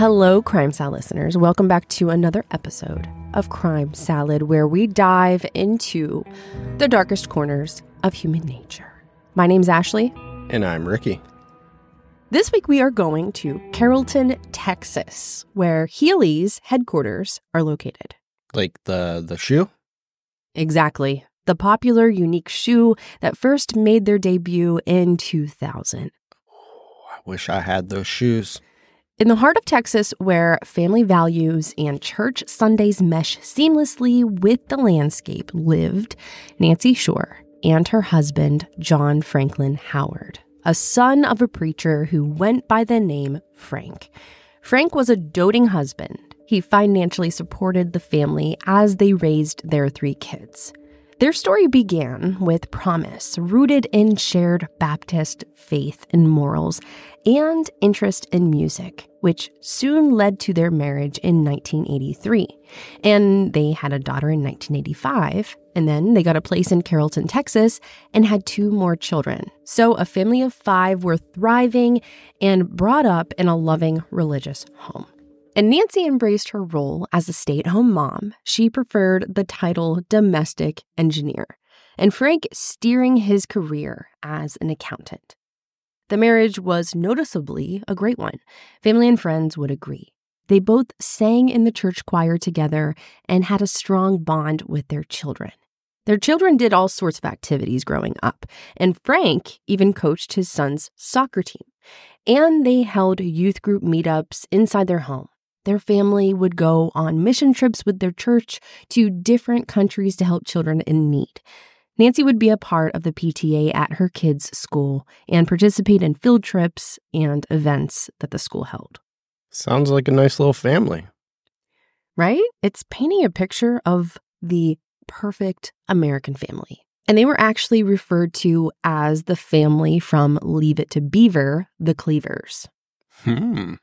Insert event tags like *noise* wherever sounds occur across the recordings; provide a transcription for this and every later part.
Hello, Crime Salad listeners. Welcome back to another episode of Crime Salad, where we dive into the darkest corners of human nature. My name's Ashley. And I'm Ricky. This week we are going to Carrollton, Texas, where Heelys headquarters are located. Like the the shoe? Exactly. The popular unique shoe that first made their debut in 2000. Oh, I wish I had those shoes. In the heart of Texas, where family values and church Sundays mesh seamlessly with the landscape, lived Nancy Shore and her husband, John Franklin Howard, a son of a preacher who went by the name Frank. Frank was a doting husband. He financially supported the family as they raised their three kids. Their story began with promise, rooted in shared Baptist faith and morals, and interest in music, which soon led to their marriage in 1983. And they had a daughter in 1985, and then they got a place in Carrollton, Texas, and had two more children. So a family of five were thriving and brought up in a loving religious home. And Nancy embraced her role as a stay at home mom. She preferred the title domestic engineer, and Frank steering his career as an accountant. The marriage was noticeably a great one. Family and friends would agree. They both sang in the church choir together and had a strong bond with their children. Their children did all sorts of activities growing up, and Frank even coached his son's soccer team. And they held youth group meetups inside their home. Their family would go on mission trips with their church to different countries to help children in need. Nancy would be a part of the PTA at her kids' school and participate in field trips and events that the school held. Sounds like a nice little family. Right? It's painting a picture of the perfect American family. And they were actually referred to as the family from Leave It to Beaver, the Cleavers. Hmm.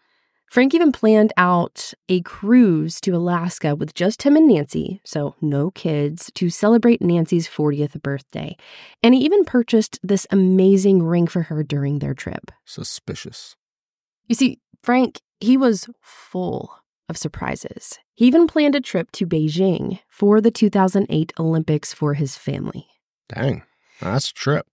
Frank even planned out a cruise to Alaska with just him and Nancy, so no kids, to celebrate Nancy's 40th birthday. And he even purchased this amazing ring for her during their trip. Suspicious. You see, Frank, he was full of surprises. He even planned a trip to Beijing for the 2008 Olympics for his family. Dang, that's a trip.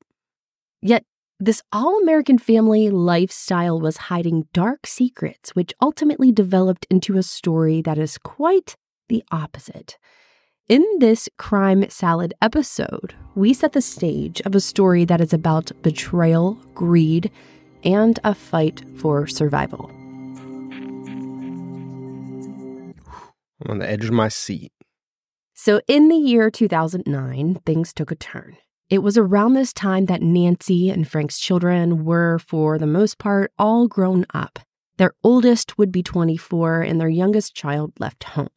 Yet this all American family lifestyle was hiding dark secrets, which ultimately developed into a story that is quite the opposite. In this crime salad episode, we set the stage of a story that is about betrayal, greed, and a fight for survival. I'm on the edge of my seat. So, in the year 2009, things took a turn. It was around this time that Nancy and Frank's children were, for the most part, all grown up. Their oldest would be 24 and their youngest child left home.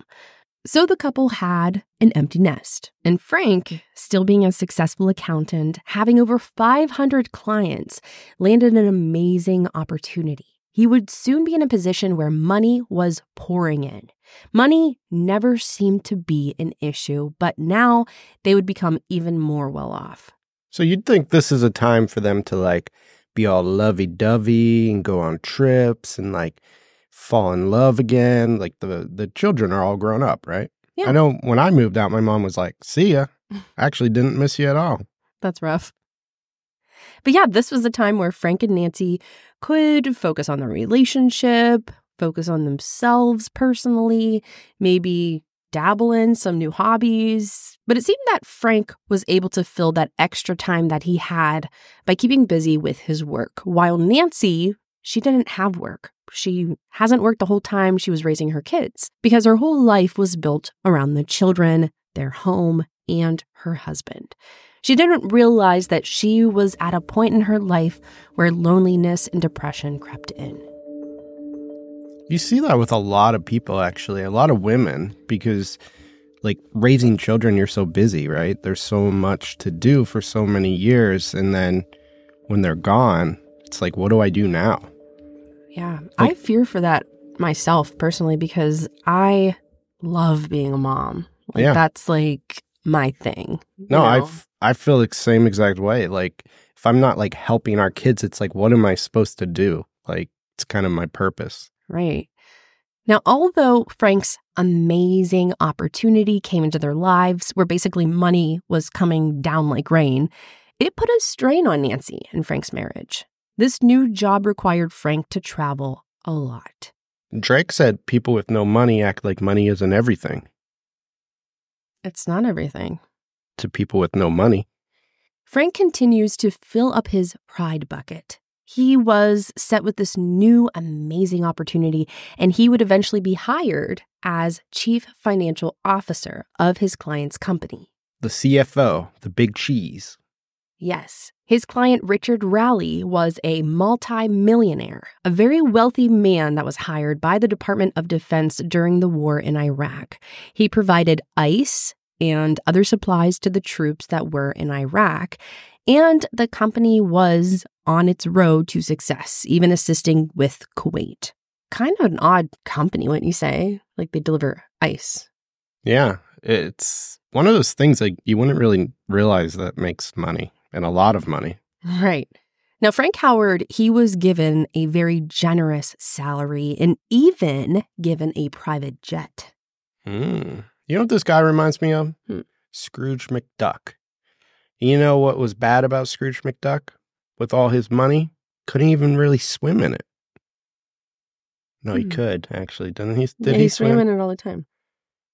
So the couple had an empty nest. And Frank, still being a successful accountant, having over 500 clients, landed an amazing opportunity. He would soon be in a position where money was pouring in. Money never seemed to be an issue, but now they would become even more well off. So you'd think this is a time for them to like be all lovey dovey and go on trips and like fall in love again. Like the the children are all grown up, right? Yeah. I know when I moved out, my mom was like, "See ya." *laughs* Actually, didn't miss you at all. That's rough. But yeah, this was a time where Frank and Nancy could focus on their relationship, focus on themselves personally, maybe dabble in some new hobbies. But it seemed that Frank was able to fill that extra time that he had by keeping busy with his work, while Nancy, she didn't have work. She hasn't worked the whole time she was raising her kids because her whole life was built around the children, their home, and her husband. She didn't realize that she was at a point in her life where loneliness and depression crept in. You see that with a lot of people, actually, a lot of women, because like raising children, you're so busy, right? There's so much to do for so many years. And then when they're gone, it's like, what do I do now? Yeah, I fear for that myself personally because I love being a mom. Like, Yeah. That's like my thing. No, know? f- I feel the same exact way. Like if I'm not like helping our kids, it's like what am I supposed to do? Like it's kind of my purpose. Right. Now, although Frank's amazing opportunity came into their lives, where basically money was coming down like rain, it put a strain on Nancy and Frank's marriage. This new job required Frank to travel a lot. Drake said people with no money act like money isn't everything It's not everything. To people with no money. Frank continues to fill up his pride bucket. He was set with this new amazing opportunity, and he would eventually be hired as chief financial officer of his client's company. The CFO, the big cheese. Yes, his client Richard Rowley was a multi-millionaire, a very wealthy man that was hired by the Department of Defense during the war in Iraq. He provided ice and other supplies to the troops that were in Iraq, and the company was on its road to success, even assisting with Kuwait. Kind of an odd company, wouldn't you say? Like they deliver ice. Yeah, it's one of those things like you wouldn't really realize that makes money and a lot of money. Right. Now, Frank Howard, he was given a very generous salary and even given a private jet. Hmm. You know what this guy reminds me of? Hmm. Scrooge McDuck. You know what was bad about Scrooge McDuck? With all his money, couldn't even really swim in it. No, he Hmm. could actually. Didn't he? Did yeah, he he swam swim? in it all the time.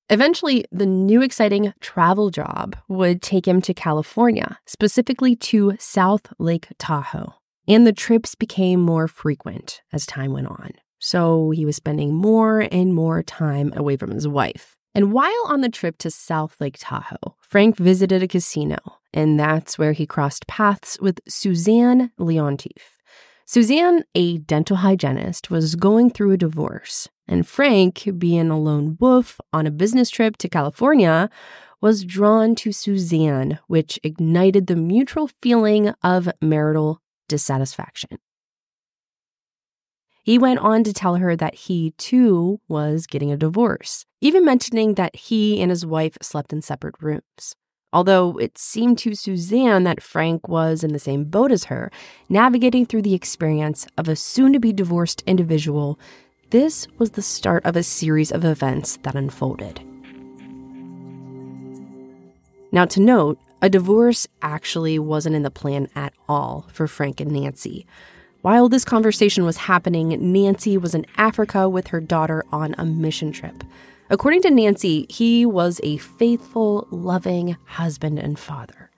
Eventually, the new exciting travel job would take him to California, specifically to South Lake Tahoe. And the trips became more frequent as time went on. So he was spending more and more time away from his wife. And while on the trip to South Lake Tahoe, Frank visited a casino, and that's where he crossed paths with Suzanne Leontief. Suzanne, a dental hygienist, was going through a divorce, and Frank, being a lone wolf on a business trip to California, was drawn to Suzanne, which ignited the mutual feeling of marital dissatisfaction. He went on to tell her that he too was getting a divorce, even mentioning that he and his wife slept in separate rooms. Although it seemed to Suzanne that Frank was in the same boat as her, navigating through the experience of a soon to be divorced individual, this was the start of a series of events that unfolded. Now, to note, a divorce actually wasn't in the plan at all for Frank and Nancy. While this conversation was happening, Nancy was in Africa with her daughter on a mission trip. According to Nancy, he was a faithful, loving husband and father.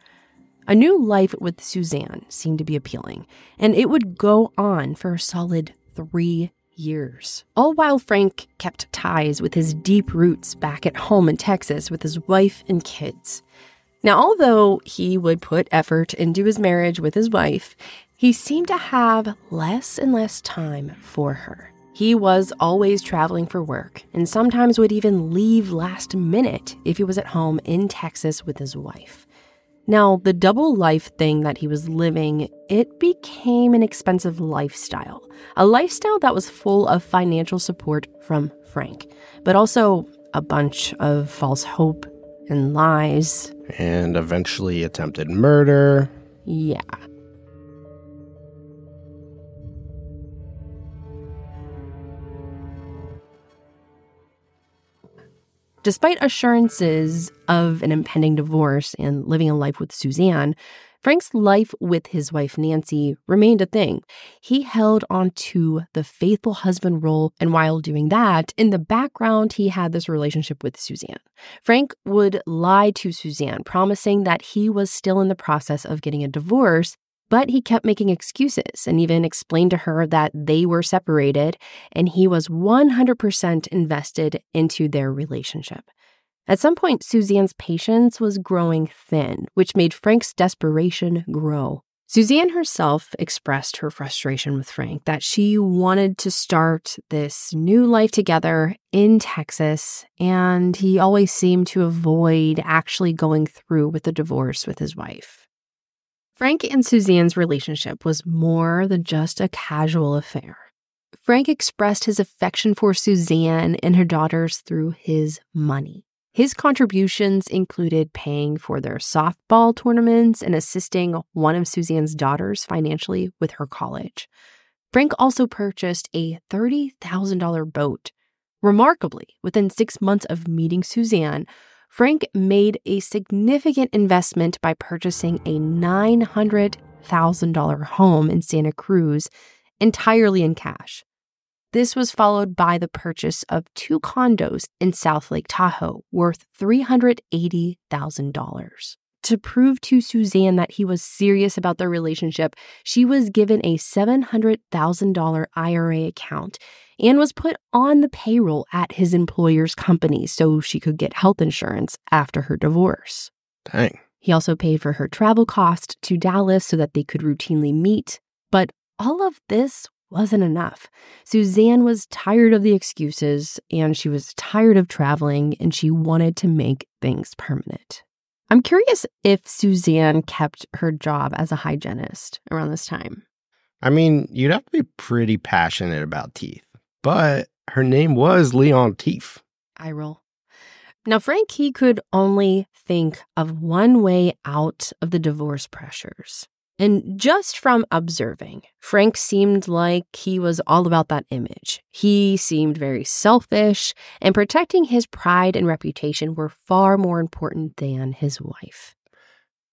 A new life with Suzanne seemed to be appealing, and it would go on for a solid three years. All while Frank kept ties with his deep roots back at home in Texas with his wife and kids. Now, although he would put effort into his marriage with his wife, he seemed to have less and less time for her. He was always traveling for work and sometimes would even leave last minute if he was at home in Texas with his wife. Now, the double life thing that he was living, it became an expensive lifestyle. A lifestyle that was full of financial support from Frank, but also a bunch of false hope and lies. And eventually attempted murder. Yeah. Despite assurances of an impending divorce and living a life with Suzanne, Frank's life with his wife Nancy remained a thing. He held on to the faithful husband role, and while doing that, in the background, he had this relationship with Suzanne. Frank would lie to Suzanne, promising that he was still in the process of getting a divorce, but he kept making excuses and even explained to her that they were separated and he was 100% invested into their relationship. At some point, Suzanne's patience was growing thin, which made Frank's desperation grow. Suzanne herself expressed her frustration with Frank that she wanted to start this new life together in Texas, and he always seemed to avoid actually going through with the divorce with his wife. Frank and Suzanne's relationship was more than just a casual affair. Frank expressed his affection for Suzanne and her daughters through his money. His contributions included paying for their softball tournaments and assisting one of Suzanne's daughters financially with her college. Frank also purchased a $30,000 boat, Remarkably, within six months of meeting Suzanne, Frank made a significant investment by purchasing a $900,000 home in Santa Cruz entirely in cash. This was followed by the purchase of two condos in South Lake Tahoe worth $380,000. To prove to Suzanne that he was serious about their relationship, she was given a $700,000 IRA account and was put on the payroll at his employer's company so she could get health insurance after her divorce. Dang. He also paid for her travel cost to Dallas so that they could routinely meet. But all of this wasn't enough. Suzanne was tired of the excuses and she was tired of traveling and she wanted to make things permanent. I'm curious if Suzanne kept her job as a hygienist around this time. I mean, you'd have to be pretty passionate about teeth, but her name was Leon Teeth. I roll. Now, Frank, he could only think of one way out of the divorce pressures. And just from observing, Frank seemed like he was all about that image. He seemed very selfish, and protecting his pride and reputation were far more important than his wife.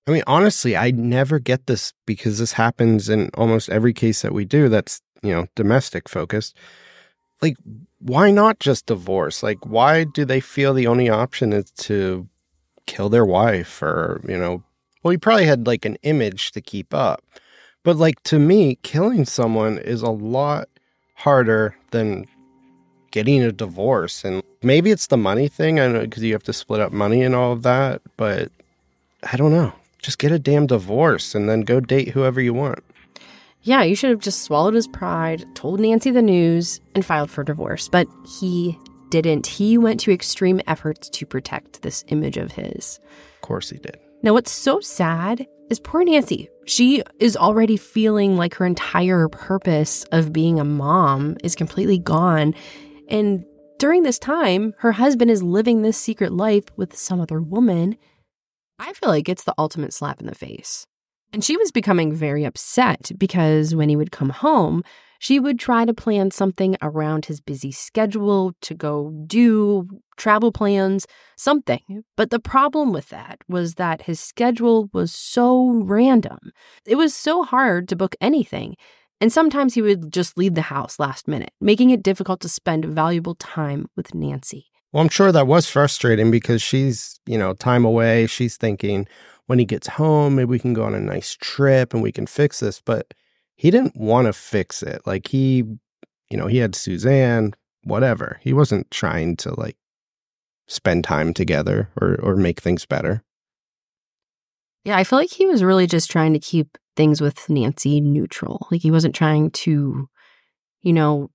I mean, honestly, I never get this because this happens in almost every case that we do that's, you know, domestic focused. Like, why not just divorce? Like, why do they feel the only option is to kill their wife or, you know, well, he probably had like an image to keep up. But like to me, killing someone is a lot harder than getting a divorce. And maybe it's the money thing. I know because you have to split up money and all of that. But I don't know. Just get a damn divorce and then go date whoever you want. Yeah, you should have just swallowed his pride, told Nancy the news, and filed for divorce. But he didn't. He went to extreme efforts to protect this image of his. Of course he did. Now, what's so sad is poor Nancy. She is already feeling like her entire purpose of being a mom is completely gone. And during this time, her husband is living this secret life with some other woman. I feel like it's the ultimate slap in the face. And she was becoming very upset because when he would come home, she would try to plan something around his busy schedule to go do travel plans, something. But the problem with that was that his schedule was so random. It was so hard to book anything. And sometimes he would just leave the house last minute, making it difficult to spend valuable time with Nancy. Well, I'm sure that was frustrating because she's, you know, time away. She's thinking when he gets home, maybe we can go on a nice trip and we can fix this. But he didn't want to fix it. Like he, you know, he had Suzanne, whatever. He wasn't trying to like spend time together or or make things better. Yeah, I feel like he was really just trying to keep things with Nancy neutral. Like he wasn't trying to, you know,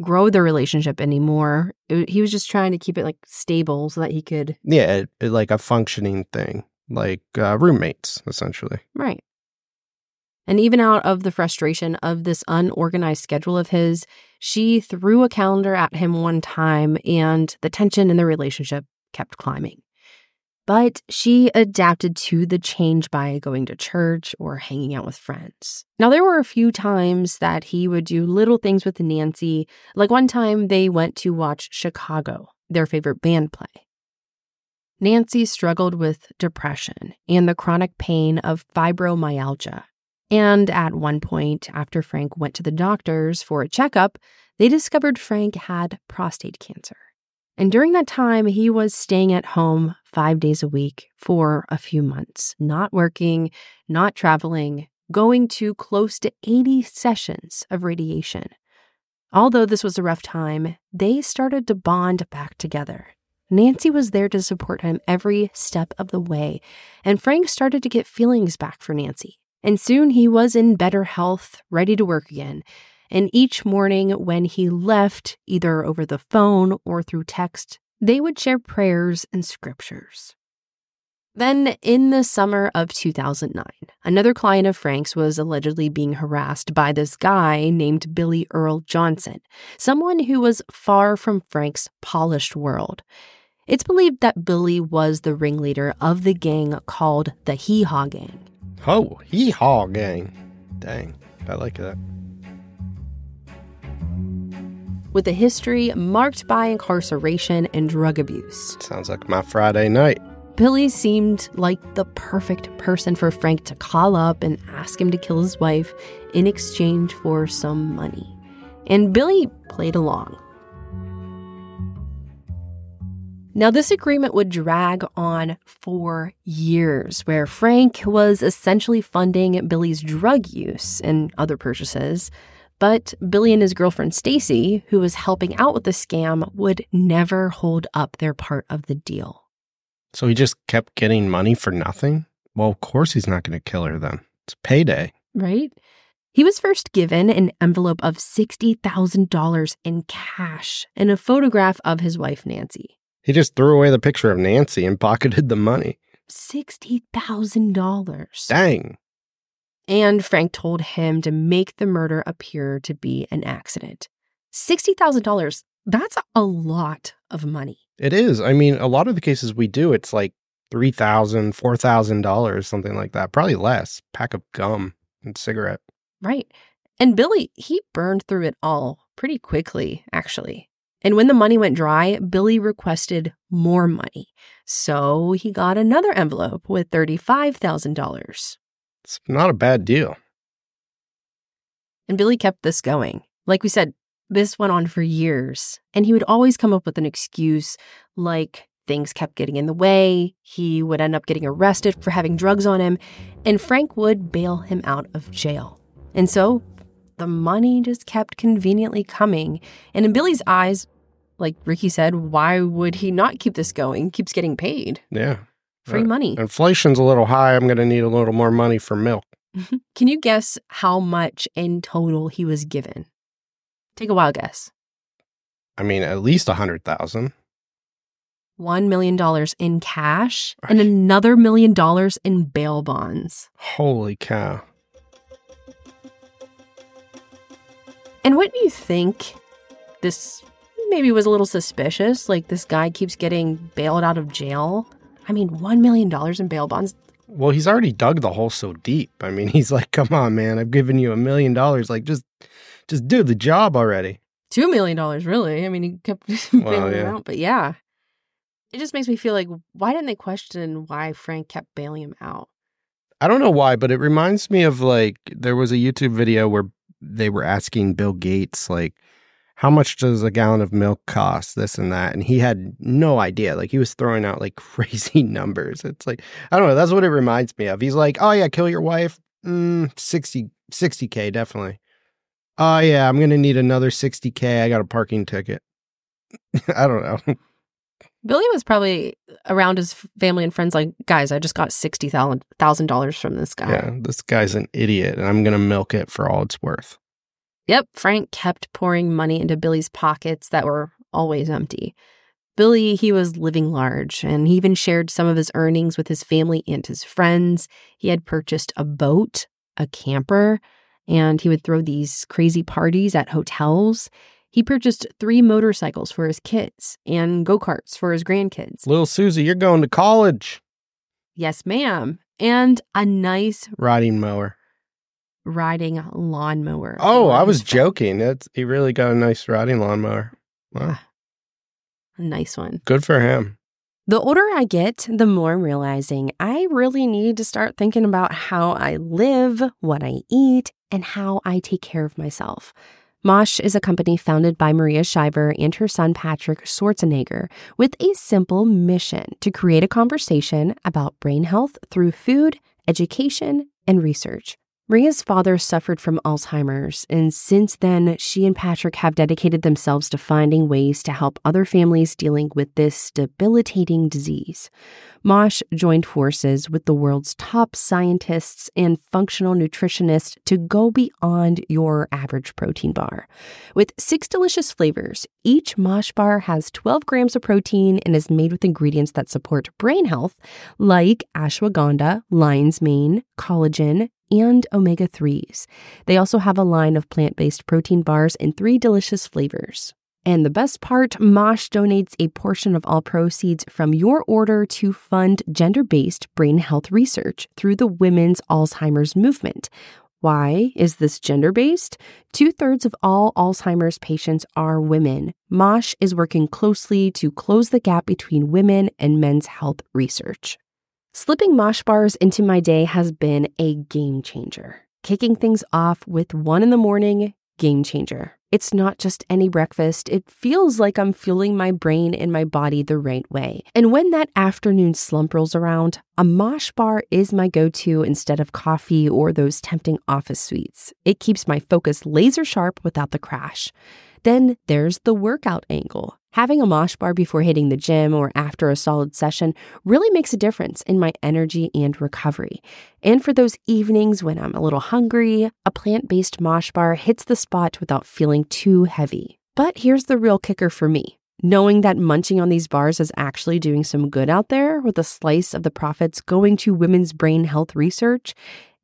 grow the relationship anymore. It, he was just trying to keep it like stable so that he could Yeah, it, it, like a functioning thing, like uh, roommates essentially. Right. And even out of the frustration of this unorganized schedule of his, she threw a calendar at him one time, and the tension in the relationship kept climbing. But she adapted to the change by going to church or hanging out with friends. Now, there were a few times that he would do little things with Nancy, like one time they went to watch Chicago, their favorite band play. Nancy struggled with depression and the chronic pain of fibromyalgia, and at one point, after Frank went to the doctors for a checkup, they discovered Frank had prostate cancer. And during that time, he was staying at home five days a week for a few months, not working, not traveling, going to close to 80 sessions of radiation. Although this was a rough time, they started to bond back together. Nancy was there to support him every step of the way, and Frank started to get feelings back for Nancy. And soon he was in better health, ready to work again. And each morning when he left, either over the phone or through text, they would share prayers and scriptures. Then, in the summer of 2009, another client of Frank's was allegedly being harassed by this guy named Billy Earl Johnson, someone who was far from Frank's polished world. It's believed that Billy was the ringleader of the gang called the Hee Haw Gang. Oh, hee haw gang. Dang, I like that. with a history marked by incarceration and drug abuse. Sounds like my Friday night. Billy seemed like the perfect person for Frank to call up and ask him to kill his wife in exchange for some money. And Billy played along. Now, this agreement would drag on for years, where Frank was essentially funding Billy's drug use and other purchases. But Billy and his girlfriend Stacy, who was helping out with the scam, would never hold up their part of the deal. So he just kept getting money for nothing? Well, of course he's not going to kill her then. It's payday. Right? He was first given an envelope of $60,000 in cash and a photograph of his wife, Nancy. He just threw away the picture of Nancy and pocketed the money. $60,000. Dang. And Frank told him to make the murder appear to be an accident. $60,000, that's a lot of money. It is. I mean, a lot of the cases we do, it's like $3,000, $4,000, something like that. Probably less. Pack of gum and cigarette. Right. And Billy, he burned through it all pretty quickly, actually. And when the money went dry, Billy requested more money. So he got another envelope with $35,000. It's not a bad deal. And Billy kept this going. Like we said, this went on for years, and he would always come up with an excuse like things kept getting in the way, he would end up getting arrested for having drugs on him, and Frank would bail him out of jail. And so the money just kept conveniently coming. And in Billy's eyes, like Ricky said, why would he not keep this going? He keeps getting paid. Yeah. Free Uh, money. Inflation's a little high. I'm going to need a little more money for milk. Can you guess how much in total he was given? Take a wild guess. I mean, at least a hundred thousand. $1 million in cash and another million dollars in bail bonds. Holy cow. And what do you think? This maybe was a little suspicious. Like this guy keeps getting bailed out of jail. I mean, $1 million in bail bonds. Well, he's already dug the hole so deep. I mean, *laughs* he's like, "Come on, man! I've given you a million dollars. Like, just, just do the job already." $2 million, really. I mean, he kept *laughs* bailing Well, him out. But yeah, it just makes me feel like, why didn't they question why Frank kept bailing him out? I don't know why, but it reminds me of like there was a YouTube video where they were asking Bill Gates like how much does a gallon of milk cost this and that? And he had no idea. Like he was throwing out like *laughs* crazy numbers. It's like i don't know. That's what it reminds me of. He's like oh yeah kill your wife. Mm, 60 60k definitely. Oh yeah i'm gonna need another 60k i got a parking ticket. *laughs* I don't know. Billy was probably around his family and friends, like, guys, I just got $60,000 from this guy. yeah this guy's an idiot and i'm gonna milk it for all it's worth Yep, Frank kept pouring money into Billy's pockets that were always empty. Billy, he was living large, and he even shared some of his earnings with his family and his friends. He had purchased a boat, a camper, and he would throw these crazy parties at hotels. He purchased three motorcycles for his kids and go karts for his grandkids. little susie you're going to college Yes, ma'am. And a nice riding mower riding lawnmower. Oh, I was joking. That's he really got a nice riding lawnmower. Wow. Ah, a nice one. Good for him. The older I get, the more I'm realizing I really need to start thinking about how I live, what I eat, and how I take care of myself. Mosh is a company founded by Maria Shriver and her son Patrick Schwarzenegger with a simple mission to create a conversation about brain health through food, education, and research. Maria's father suffered from Alzheimer's, and since then, she and Patrick have dedicated themselves to finding ways to help other families dealing with this debilitating disease. Mosh joined forces with the world's top scientists and functional nutritionists to go beyond your average protein bar. With six delicious flavors, each Mosh bar has 12 grams of protein and is made with ingredients that support brain health, like ashwagandha, lion's mane, collagen, and omega 3s. They also have a line of plant based protein bars in three delicious flavors. And the best part, Mosh donates a portion of all proceeds from your order to fund gender based brain health research through the Women's Alzheimer's Movement. Why is this gender based? Two thirds of all Alzheimer's patients are women. MOSH is working closely to close the gap between women and men's health research. Slipping MOSH bars into my day has been a game changer. Kicking things off with one in the morning, game changer. It's not just any breakfast, it feels like I'm fueling my brain and my body the right way. And when that afternoon slump rolls around, a mosh bar is my go to instead of coffee or those tempting office sweets. It keeps my focus laser sharp without the crash. Then there's the workout angle. Having a mosh bar before hitting the gym or after a solid session really makes a difference in my energy and recovery. And for those evenings when I'm a little hungry, a plant based mosh bar hits the spot without feeling too heavy. But here's the real kicker for me. Knowing that munching on these bars is actually doing some good out there with a slice of the profits going to women's brain health research,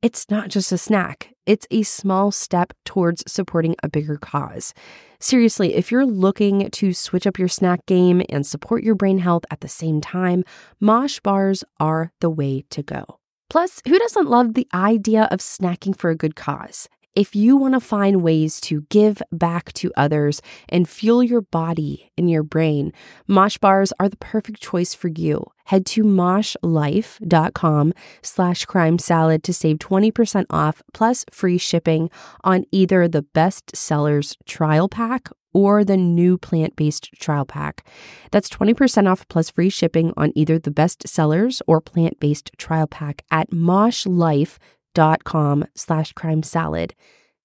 it's not just a snack, it's a small step towards supporting a bigger cause. Seriously, if you're looking to switch up your snack game and support your brain health at the same time, Mosh bars are the way to go. Plus, who doesn't love the idea of snacking for a good cause? If you want to find ways to give back to others and fuel your body and your brain, Mosh bars are the perfect choice for you. Head to moshlife.com slash crime salad to save 20% off plus free shipping on either the best sellers trial pack or the new plant based trial pack. That's 20% off plus free shipping on either the best sellers or plant based trial pack at moshlife.com dot com slash crime salad.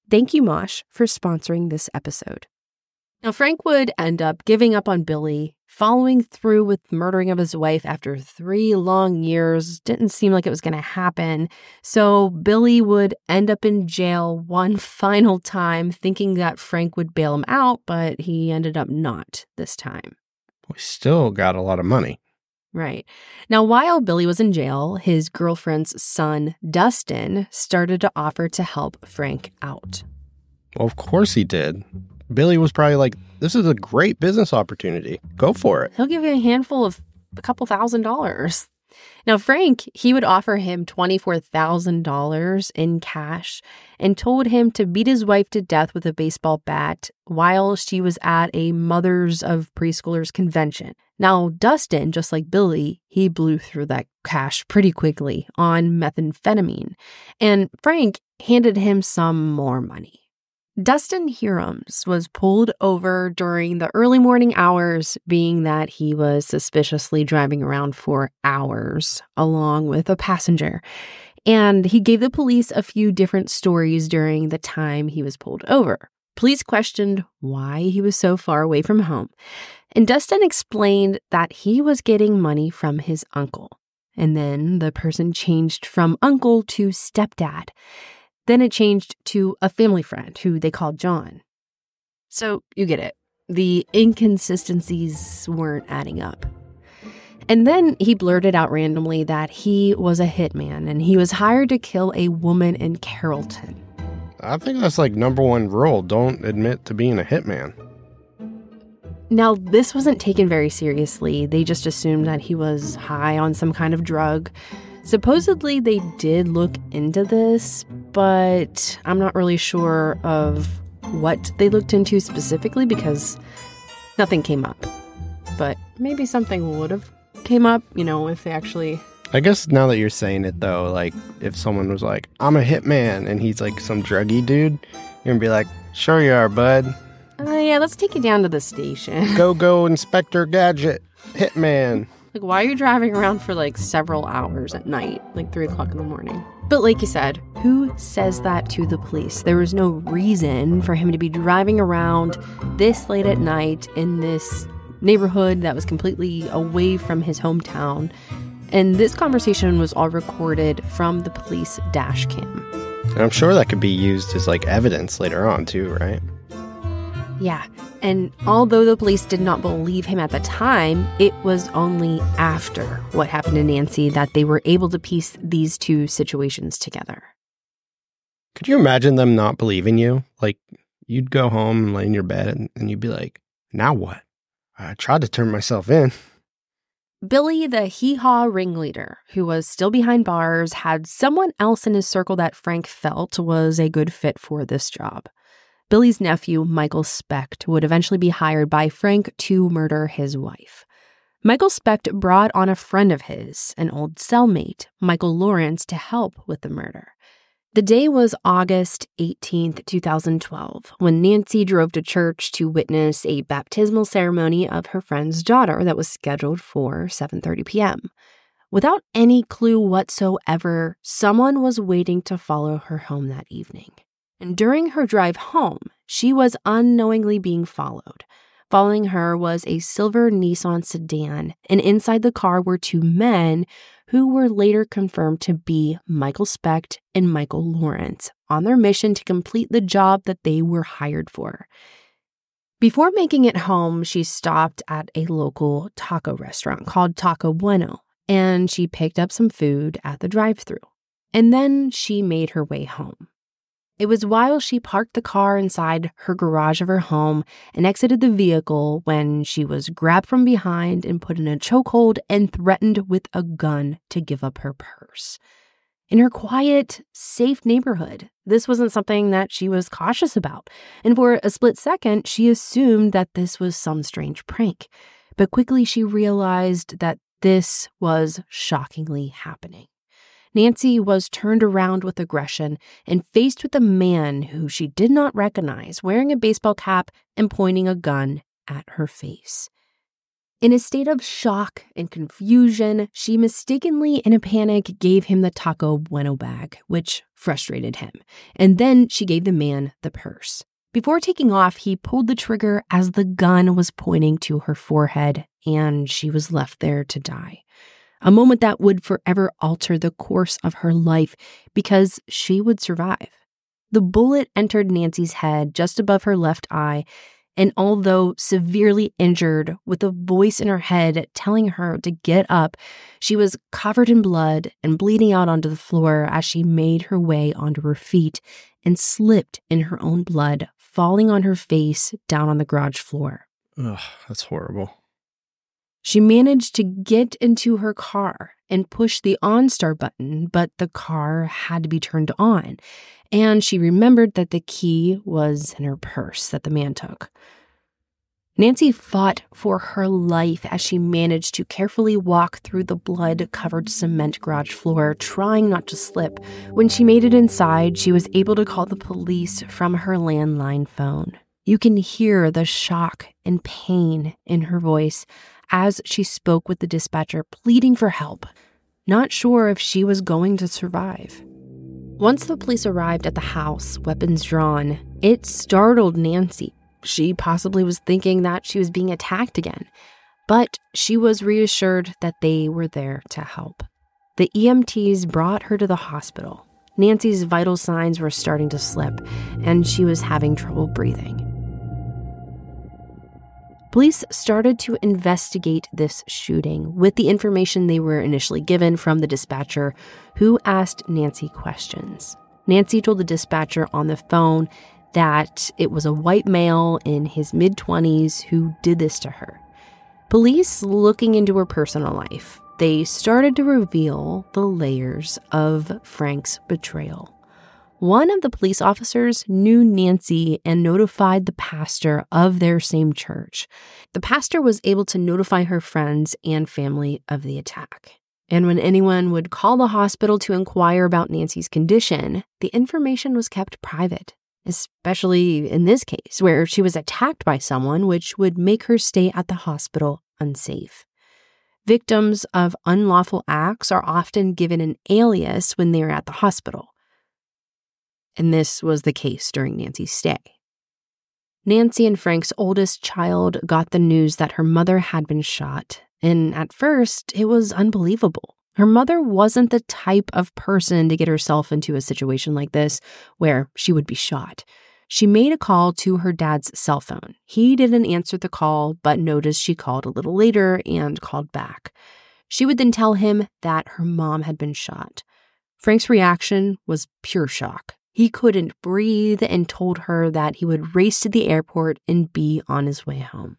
Thank you, Mosh, for sponsoring this episode. Now, Frank would end up giving up on Billy, following through with the murdering of his wife after three long years. Didn't seem like it was going to happen. So, Billy would end up in jail one *laughs* final time, thinking that Frank would bail him out, but he ended up not this time. We still got a lot of money. Right. Now, while Billy was in jail, his girlfriend's son, Dustin, started to offer to help Frank out. Well, of course he did. Billy was probably like, This is a great business opportunity. Go for it. He'll give you a handful of a couple thousand dollars. Now, Frank, he would offer him $24,000 in cash and told him to beat his wife to death with a baseball bat while she was at a Mothers of Preschoolers convention. Now, Dustin, just like Billy, he blew through that cash pretty quickly on methamphetamine, and Frank handed him some more money. Dustin Hurums was pulled over during the early morning hours, being that he was suspiciously driving around for hours along with a passenger. And he gave the police a few different stories during the time he was pulled over. Police questioned why he was so far away from home. And Dustin explained that he was getting money from his uncle. And then the person changed from uncle to stepdad. Then it changed to a family friend who they called John. So you get it. The inconsistencies weren't adding up. And then he blurted out randomly that he was a hitman and he was hired to kill a woman in Carrollton. I think that's like number one rule don't admit to being a hitman. Now, this wasn't taken very seriously. They just assumed that he was high on some kind of drug. Supposedly, they did look into this, but I'm not really sure of what they looked into specifically because nothing came up. But maybe something would have came up, you know, if they actually I guess now that you're saying it though, like if someone was like, "I'm a hitman," and he's like some druggy dude, you're gonna be like, "Sure you are, bud." Uh, yeah, let's take you down to the station. go, go, Inspector Gadget, hitman. Like, why are you driving around for like several hours at night, like three o'clock in the morning? But like you said, who says that to the police? There was no reason for him to be driving around this late at night in this neighborhood that was completely away from his hometown. And this conversation was all recorded from the police dash cam. And I'm sure that could be used as like evidence later on, too, right? Yeah. And although the police did not believe him at the time, it was only after what happened to Nancy that they were able to piece these two situations together. Could you imagine them not believing you? Like, you'd go home and lay in your bed and, and you'd be like, now what? I tried to turn myself in. Billy, the hee haw ringleader, who was still behind bars, had someone else in his circle that Frank felt was a good fit for this job. Billy's nephew, Michael Specht, would eventually be hired by Frank to murder his wife. Michael Specht brought on a friend of his, an old cellmate, Michael Lawrence, to help with the murder. The day was August 18th, 2012, when Nancy drove to church to witness a baptismal ceremony of her friend's daughter that was scheduled for 7:30 p.m. Without any clue whatsoever, someone was waiting to follow her home that evening. And during her drive home, she was unknowingly being followed. Following her was a silver Nissan sedan, and inside the car were two men who were later confirmed to be Michael Specht and Michael Lawrence on their mission to complete the job that they were hired for. Before making it home, she stopped at a local taco restaurant called Taco Bueno and she picked up some food at the drive through. And then she made her way home. It was while she parked the car inside her garage of her home and exited the vehicle when she was grabbed from behind and put in a chokehold and threatened with a gun to give up her purse. In her quiet, safe neighborhood, this wasn't something that she was cautious about, and for a split second, she assumed that this was some strange prank. But quickly she realized that this was shockingly happening. Nancy was turned around with aggression and faced with a man who she did not recognize wearing a baseball cap and pointing a gun at her face. In a state of shock and confusion, she mistakenly, in a panic, gave him the Taco Bueno bag, which frustrated him, and then she gave the man the purse. Before taking off, he pulled the trigger as the gun was pointing to her forehead, and she was left there to die a moment that would forever alter the course of her life because she would survive. The bullet entered Nancy's head just above her left eye, and although severely injured, with a voice in her head telling her to get up, she was covered in blood and bleeding out onto the floor as she made her way onto her feet and slipped in her own blood, falling on her face down on the garage floor. Ugh, that's horrible. She managed to get into her car and push the OnStar button, but the car had to be turned on. And she remembered that the key was in her purse that the man took. Nancy fought for her life as she managed to carefully walk through the blood covered cement garage floor, trying not to slip. When she made it inside, she was able to call the police from her landline phone. You can hear the shock and pain in her voice as she spoke with the dispatcher, pleading for help, not sure if she was going to survive. Once the police arrived at the house, weapons drawn, it startled Nancy. She possibly was thinking that she was being attacked again, but she was reassured that they were there to help. The EMTs brought her to the hospital. Nancy's vital signs were starting to slip, and she was having trouble breathing. Police started to investigate this shooting with the information they were initially given from the dispatcher, who asked Nancy questions. Nancy told the dispatcher on the phone that it was a white male in his mid 20s who did this to her. Police looking into her personal life, they started to reveal the layers of Frank's betrayal. One of the police officers knew Nancy and notified the pastor of their same church. The pastor was able to notify her friends and family of the attack. And when anyone would call the hospital to inquire about Nancy's condition, the information was kept private, especially in this case, where she was attacked by someone, which would make her stay at the hospital unsafe. Victims of unlawful acts are often given an alias when they are at the hospital and this was the case during Nancy's stay. Nancy and Frank's oldest child got the news that her mother had been shot, and at first it was unbelievable. Her mother wasn't the type of person to get herself into a situation like this where she would be shot. She made a call to her dad's cell phone. He didn't answer the call, but noticed she called a little later and called back. She would then tell him that her mom had been shot. Frank's reaction was pure shock. He couldn't breathe and told her that he would race to the airport and be on his way home.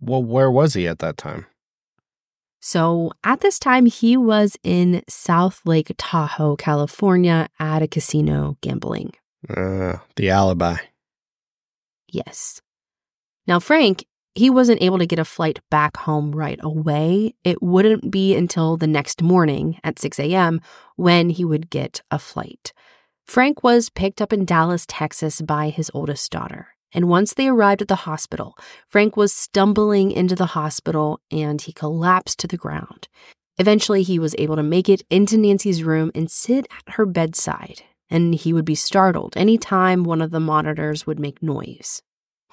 Well, where was he at that time? So at this time, he was in South Lake Tahoe, California, at a casino gambling. Uh, the alibi. Yes. Now, Frank, he wasn't able to get a flight back home right away. It wouldn't be until the next morning at 6 a.m. when he would get a flight. Frank was picked up in Dallas, Texas by his oldest daughter. And once they arrived at the hospital, Frank was stumbling into the hospital and he collapsed to the ground. Eventually, he was able to make it into Nancy's room and sit at her bedside, and he would be startled anytime one of the monitors would make noise.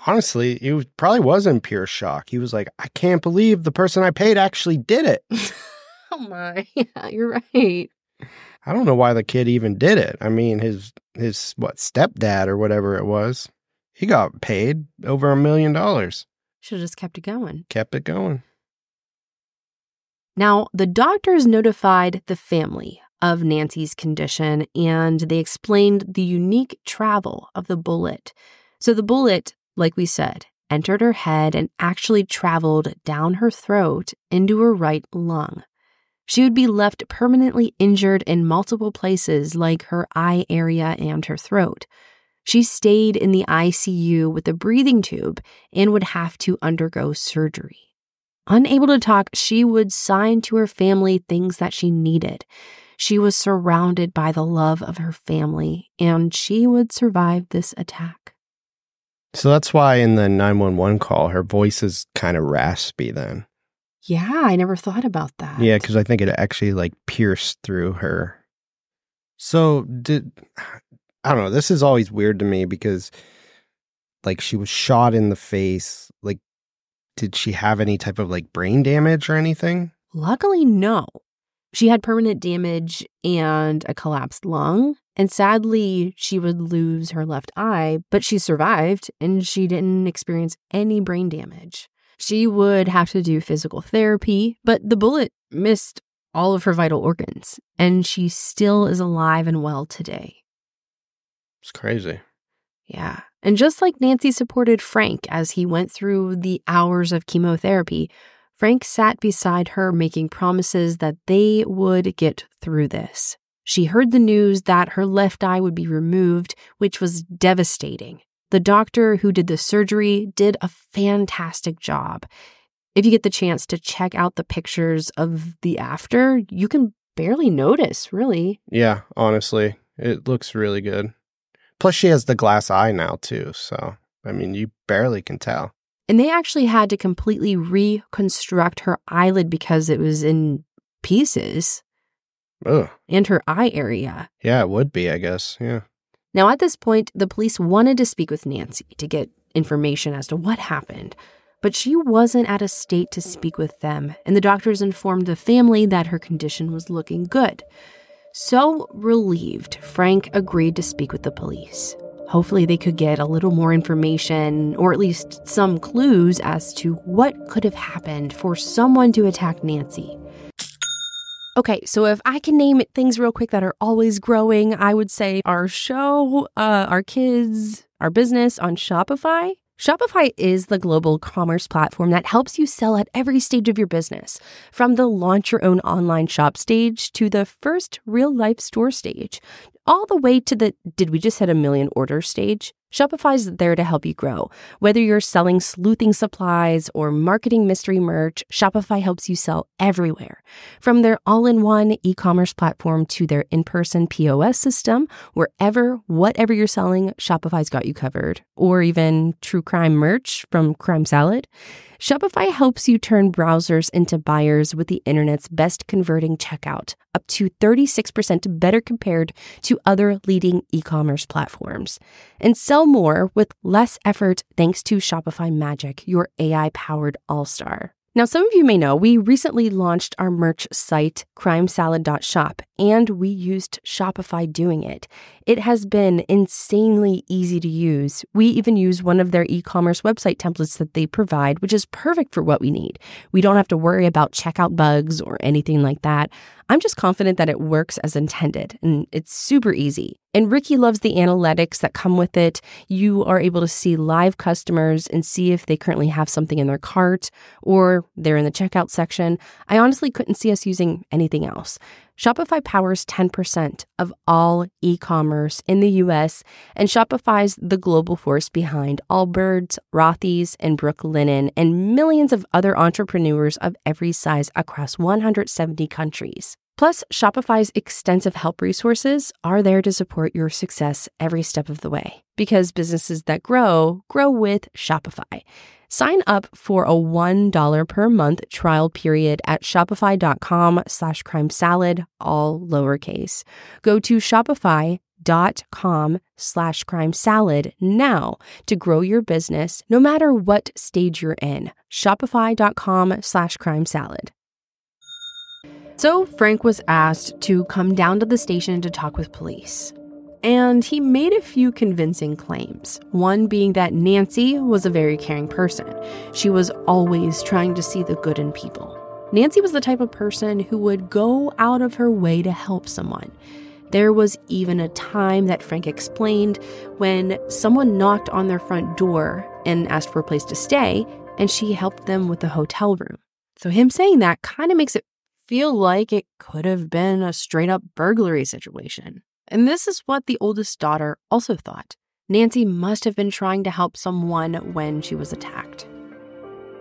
Honestly, he probably was in pure shock. He was like, I can't believe the person I paid actually did it. *laughs* oh my, yeah, *laughs* you're right. I don't know why the kid even did it. I mean, his his what stepdad or whatever it was, he got paid over a million dollars. Should have just kept it going. Kept it going. Now, the doctors notified the family of Nancy's condition and they explained the unique travel of the bullet. So, the bullet, like we said, entered her head and actually traveled down her throat into her right lung. She would be left permanently injured in multiple places, like her eye area and her throat. She stayed in the ICU with a breathing tube and would have to undergo surgery. Unable to talk, she would sign to her family things that she needed. She was surrounded by the love of her family, and she would survive this attack. So that's why in the 911 call, her voice is kind of raspy then. Yeah, I never thought about that. Yeah, because I think it actually like pierced through her. So did *sighs* I don't know. This is always weird to me because like she was shot in the face. Like did she have any type of like brain damage or anything? Luckily, no. She had permanent damage and a collapsed lung. And sadly, she would lose her left eye, but she survived and she didn't experience any brain damage. She would have to do physical therapy, but the bullet missed all of her vital organs, and she still is alive and well today. It's crazy. Yeah. And just like Nancy supported Frank as he went through the hours of chemotherapy, Frank sat beside her, making promises that they would get through this. She heard the news that her left eye would be removed, which was devastating. The doctor who did the surgery did a fantastic job. If you get the chance to check out the pictures of the after, you can barely notice, really. Yeah, honestly, it looks really good. Plus, she has the glass eye now, too. So, I mean, you barely can tell. And they actually had to completely reconstruct her eyelid because it was in pieces. Ugh. And her eye area. Yeah, it would be, I guess. Yeah. Now, at this point, the police wanted to speak with Nancy to get information as to what happened, but she wasn't at a state to speak with them, and the doctors informed the family that her condition was looking good. So relieved, Frank agreed to speak with the police. Hopefully, they could get a little more information or at least some clues as to what could have happened for someone to attack Nancy. Okay, so if I can name things real quick that are always growing, I would say our show, uh, our kids, our business on Shopify. Shopify is the global commerce platform that helps you sell at every stage of your business, from the launch your own online shop stage to the first real life store stage, all the way to the did we just hit a million order stage? Shopify is there to help you grow. Whether you're selling sleuthing supplies or marketing mystery merch, Shopify helps you sell everywhere. From their all in one e commerce platform to their in person POS system, wherever, whatever you're selling, Shopify's got you covered. Or even true crime merch from Crime Salad. Shopify helps you turn browsers into buyers with the internet's best converting checkout, up to 36% better compared to other leading e commerce platforms. And sell more with less effort thanks to Shopify Magic, your AI powered all star. Now, some of you may know we recently launched our merch site, crimesalad.shop, and we used Shopify doing it. It has been insanely easy to use. We even use one of their e commerce website templates that they provide, which is perfect for what we need. We don't have to worry about checkout bugs or anything like that. I'm just confident that it works as intended and it's super easy. And Ricky loves the analytics that come with it. You are able to see live customers and see if they currently have something in their cart or they're in the checkout section. I honestly couldn't see us using anything else. Shopify powers 10% of all e commerce in the US, and Shopify's the global force behind Allbirds, Rothy's, and Brooklinen, and millions of other entrepreneurs of every size across 170 countries. Plus, Shopify's extensive help resources are there to support your success every step of the way because businesses that grow grow with Shopify. Sign up for a $1 per month trial period at shopify.com slash crime salad, all lowercase. Go to shopify.com slash crime salad now to grow your business no matter what stage you're in. Shopify.com slash crime salad. So Frank was asked to come down to the station to talk with police. And he made a few convincing claims, one being that Nancy was a very caring person. She was always trying to see the good in people. Nancy was the type of person who would go out of her way to help someone. There was even a time that Frank explained when someone knocked on their front door and asked for a place to stay, and she helped them with the hotel room. So, him saying that kind of makes it feel like it could have been a straight up burglary situation. And this is what the oldest daughter also thought. Nancy must have been trying to help someone when she was attacked.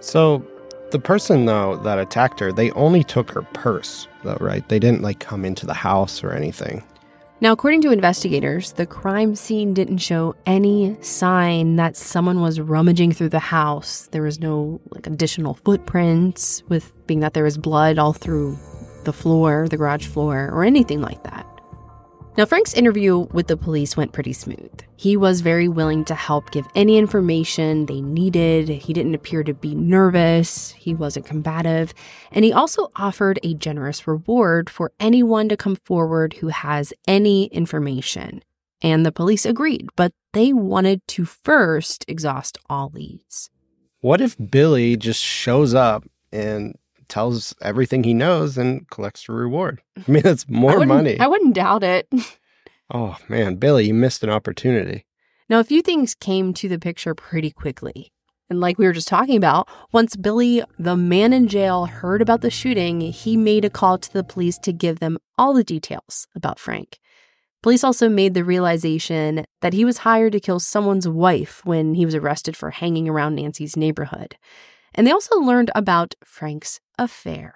So, the person though that attacked her, they only took her purse, though, right? They didn't like come into the house or anything. Now, according to investigators, the crime scene didn't show any sign that someone was rummaging through the house. There was no like additional footprints, with being that there was blood all through the floor, the garage floor, or anything like that. Now, Frank's interview with the police went pretty smooth. He was very willing to help give any information they needed. He didn't appear to be nervous, he wasn't combative, and he also offered a generous reward for anyone to come forward who has any information. And the police agreed, but they wanted to first exhaust all leads. What if Billy just shows up and tells everything he knows and collects a reward. *laughs* I mean, that's more I money. I wouldn't doubt it. *laughs* oh, man, Billy, you missed an opportunity. Now, a few things came to the picture pretty quickly. And like we were just talking about, once Billy, the man in jail, heard about the shooting, he made a call to the police to give them all the details about Frank. Police also made the realization that he was hired to kill someone's wife when he was arrested for hanging around Nancy's neighborhood. And they also learned about Frank's affair.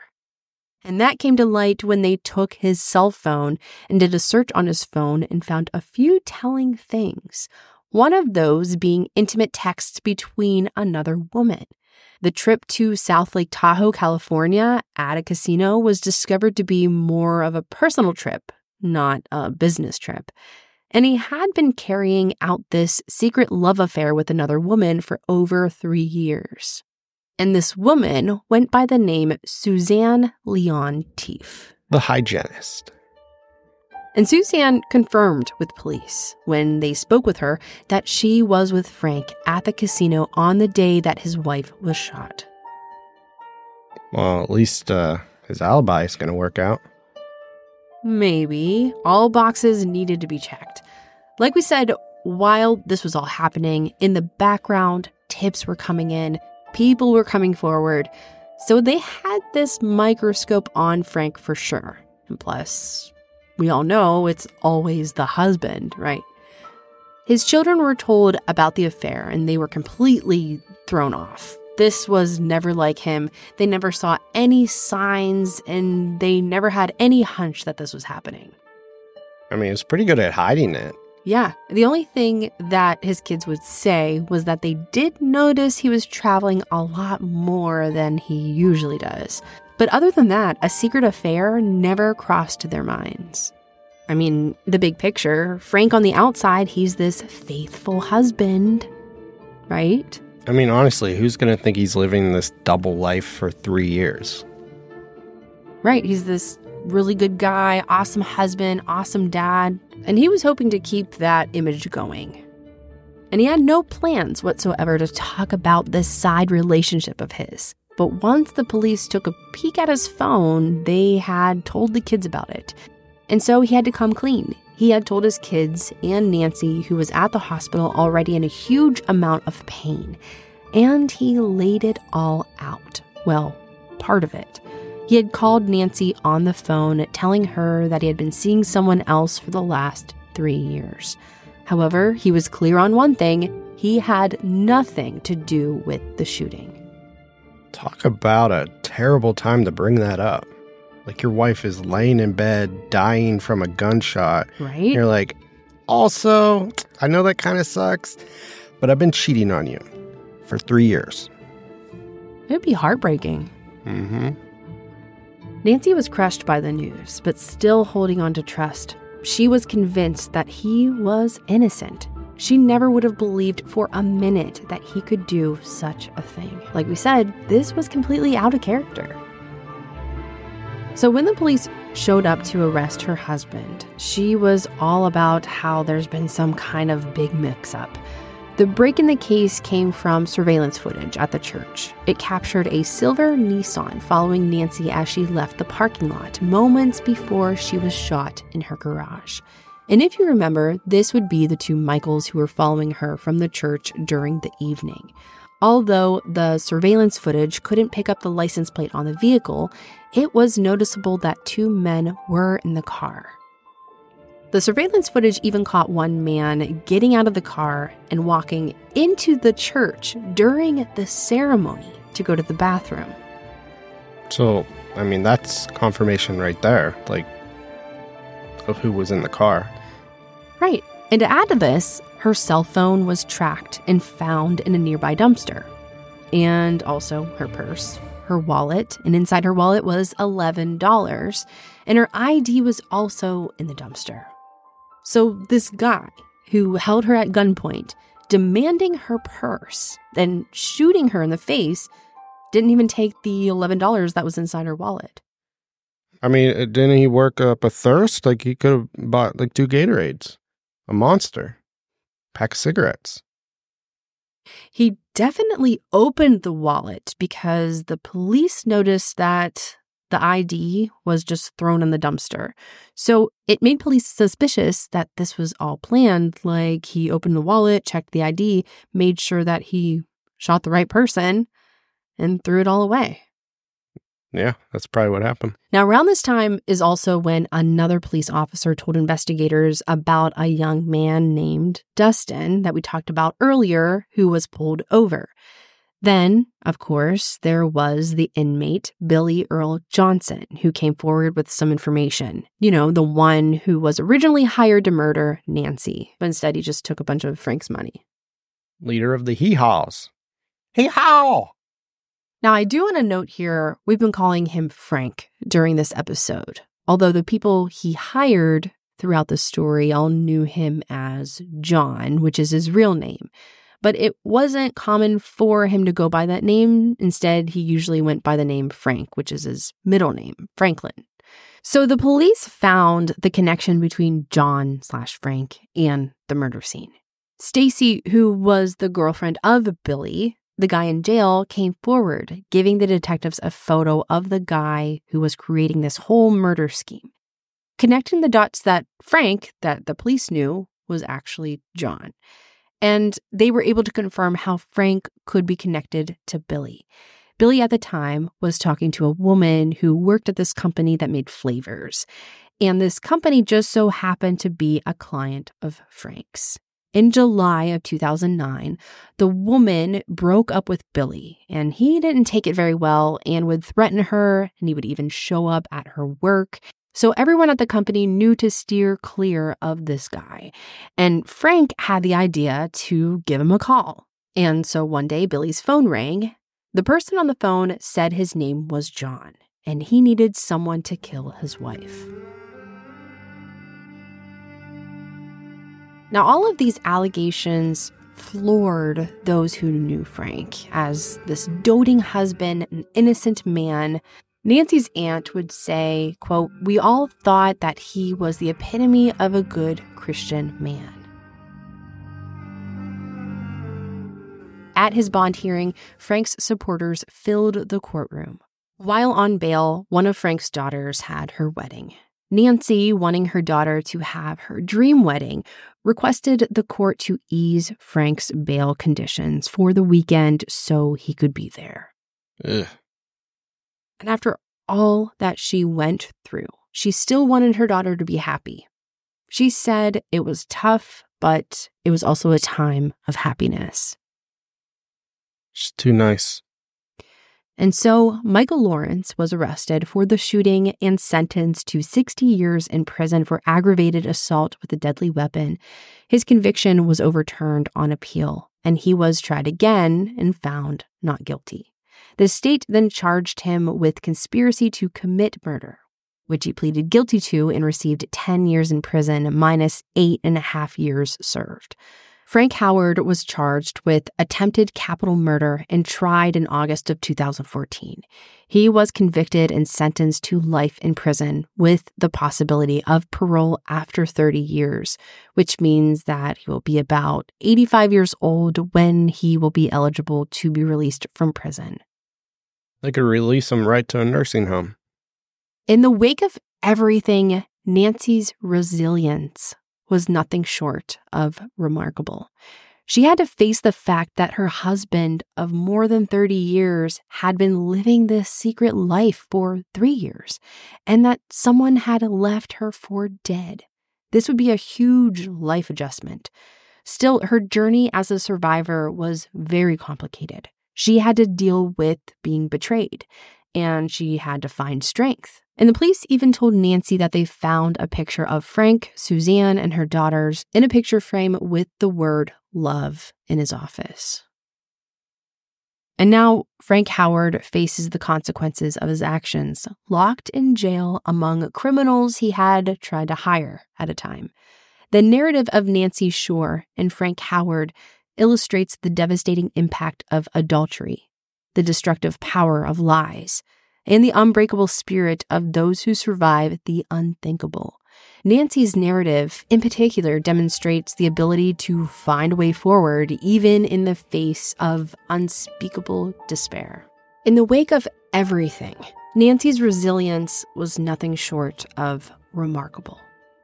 And that came to light when they took his cell phone and did a search on his phone and found a few telling things. One of those being intimate texts between another woman. The trip to South Lake Tahoe, California at a casino was discovered to be more of a personal trip, not a business trip. And he had been carrying out this secret love affair with another woman for over three years and this woman went by the name Suzanne Leon Teef. The hygienist. And Suzanne confirmed with police when they spoke with her that she was with Frank at the casino on the day that his wife was shot. Well, at least uh, his alibi is going to work out. Maybe. All boxes needed to be checked. Like we said, while this was all happening, in the background, tips were coming in People were coming forward. So they had this microscope on Frank for sure. And plus, we all know it's always the husband, right? His children were told about the affair and they were completely thrown off. This was never like him. They never saw any signs and they never had any hunch that this was happening. I mean, was pretty good at hiding it. Yeah. The only thing that his kids would say was that they did notice he was traveling a lot more than he usually does. But other than that, a secret affair never crossed their minds. I mean, the big picture Frank on the outside, he's this faithful husband, right? I mean, honestly, who's going to think he's living this double life for three years? Right. He's this really good guy, awesome husband, awesome dad, and he was hoping to keep that image going. And he had no plans whatsoever to talk about this side relationship of his. But once the police took a peek at his phone, they had told the kids about it. And so he had to come clean. He had told his kids and Nancy, who was at the hospital already in a huge amount of pain. And he laid it all out. Well, part of it. He had called Nancy on the phone, telling her that he had been seeing someone else for the last three years. However, he was clear on one thing he had nothing to do with the shooting. Talk about a terrible time to bring that up. Like your wife is laying in bed, dying from a gunshot. Right? You're like, also, I know that kind of sucks, but I've been cheating on you for three years. It'd be heartbreaking. Mm hmm. Nancy was crushed by the news, but still holding on to trust. She was convinced that he was innocent. She never would have believed for a minute that he could do such a thing. Like we said, this was completely out of character. So when the police showed up to arrest her husband, she was all about how there's been some kind of big mix up. The break in the case came from surveillance footage at the church. It captured a silver Nissan following Nancy as she left the parking lot moments before she was shot in her garage. And if you remember, this would be the two Michaels who were following her from the church during the evening. Although the surveillance footage couldn't pick up the license plate on the vehicle, it was noticeable that two men were in the car. The surveillance footage even caught one man getting out of the car and walking into the church during the ceremony to go to the bathroom. So, I mean, that's confirmation right there, like, of who was in the car. Right. And to add to this, her cell phone was tracked and found in a nearby dumpster. And also her purse, her wallet, and inside her wallet was $11. And her ID was also in the dumpster. So, this guy who held her at gunpoint, demanding her purse, then shooting her in the face, didn't even take the $11 that was inside her wallet. I mean, uh, didn't he work up a thirst? Like, he could have bought like two Gatorades, a monster, pack of cigarettes. He definitely opened the wallet because the police noticed that the ID was just thrown in the dumpster. So it made police suspicious that this was all planned. Like he opened the wallet, checked the ID, made sure that he shot the right person, and threw it all away. Yeah, that's probably what happened. Now, around this time is also when another police officer told investigators about a young man named Dustin that we talked about earlier who was pulled over. Then, of course, there was the inmate, Billy Earl Johnson, who came forward with some information. You know, the one who was originally hired to murder Nancy, but instead he just took a bunch of Frank's money. Leader of the hee haws. Hee haw! Now, I do want to note here we've been calling him Frank during this episode, although the people he hired throughout the story all knew him as John, which is his real name. But it wasn't common for him to go by that name. Instead, he usually went by the name Frank, which is his middle name, Franklin. So the police found the connection between John slash Frank and the murder scene. Stacy, who was the girlfriend of Billy, the guy in jail came forward, giving the detectives a photo of the guy who was creating this whole murder scheme, connecting the dots that Frank, that the police knew, was actually John. And they were able to confirm how Frank could be connected to Billy. Billy at the time was talking to a woman who worked at this company that made flavors. And this company just so happened to be a client of Frank's. In July of 2009, the woman broke up with Billy, and he didn't take it very well and would threaten her, and he would even show up at her work. So everyone at the company knew to steer clear of this guy. And Frank had the idea to give him a call. And so one day, Billy's phone rang. The person on the phone said his name was John, and he needed someone to kill his wife. Now, all of these allegations floored those who knew Frank as this doting husband, an innocent man. Nancy's aunt would say, quote, "We all thought that he was the epitome of a good Christian man." At his bond hearing, Frank's supporters filled the courtroom. While on bail, one of Frank's daughters had her wedding. Nancy, wanting her daughter to have her dream wedding, requested the court to ease Frank's bail conditions for the weekend so he could be there. Ugh. And after all that she went through, she still wanted her daughter to be happy. She said it was tough, but it was also a time of happiness. She's too nice. And so Michael Lawrence was arrested for the shooting and sentenced to 60 years in prison for aggravated assault with a deadly weapon. His conviction was overturned on appeal, and he was tried again and found not guilty. The state then charged him with conspiracy to commit murder, which he pleaded guilty to and received 10 years in prison minus eight and a half years served. Frank Howard was charged with attempted capital murder and tried in August of 2014. He was convicted and sentenced to life in prison with the possibility of parole after 30 years, which means that he will be about 85 years old when he will be eligible to be released from prison. They could release him right to a nursing home. In the wake of everything, Nancy's resilience was nothing short of remarkable. She had to face the fact that her husband of more than 30 years had been living this secret life for three years, and that someone had left her for dead. This would be a huge life adjustment. Still, her journey as a survivor was very complicated. She had to deal with being betrayed, and she had to find strength and the police even told Nancy that they found a picture of Frank, Suzanne, and her daughters in a picture frame with the word love in his office. And now Frank Howard faces the consequences of his actions, locked in jail among criminals he had tried to hire at a time. The narrative of Nancy Shore and Frank Howard illustrates the devastating impact of adultery, the destructive power of lies, and the unbreakable spirit of those who survive the unthinkable. Nancy's narrative, in particular, demonstrates the ability to find a way forward even in the face of unspeakable despair. In the wake of everything, Nancy's resilience was nothing short of remarkable.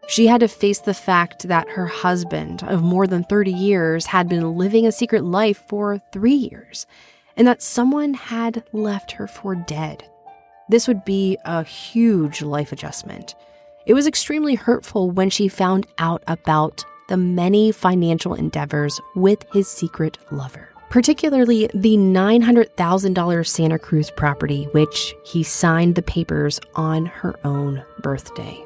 She had to face the fact that her husband of more than 30 years had been living a secret life for three years, and that someone had left her for dead. This would be a huge life adjustment. It was extremely hurtful when she found out about the many financial endeavors with his secret lover, particularly the $900,000 Santa Cruz property, which he signed the papers on her own birthday.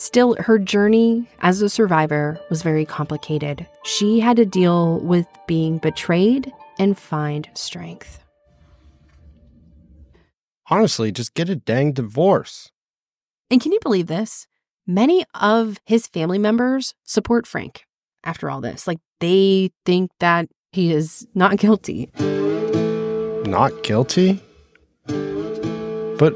Still, her journey as a survivor was very complicated. She had to deal with being betrayed and find strength. Honestly, just get a dang divorce. And can you believe this? Many of his family members support Frank after all this. Like they think that he is not guilty. Not guilty? But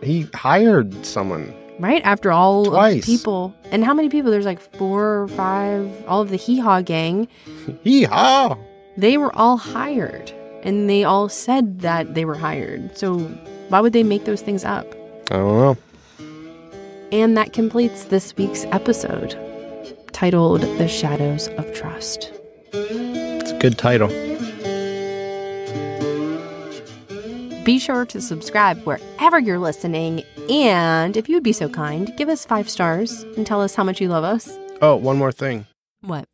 he hired someone. Right? After all Twice. of the people. And how many people? There's like four or five, all of the Hee Haw gang. *laughs* Hee haw! They were all hired. And they all said that they were hired. So why would they make those things up? I don't know. And that completes this week's episode, titled The Shadows of Trust. It's a good title. Be sure to subscribe wherever you're listening. And if you would be so kind, give us five stars and tell us how much you love us. Oh, one more thing. What?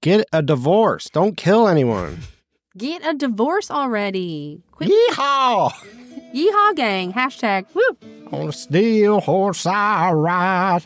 Get a divorce. Don't kill anyone. *laughs* Get a divorce already. Quit. Yeehaw! Yeehaw gang. Hashtag woo. On a steel horse I ride.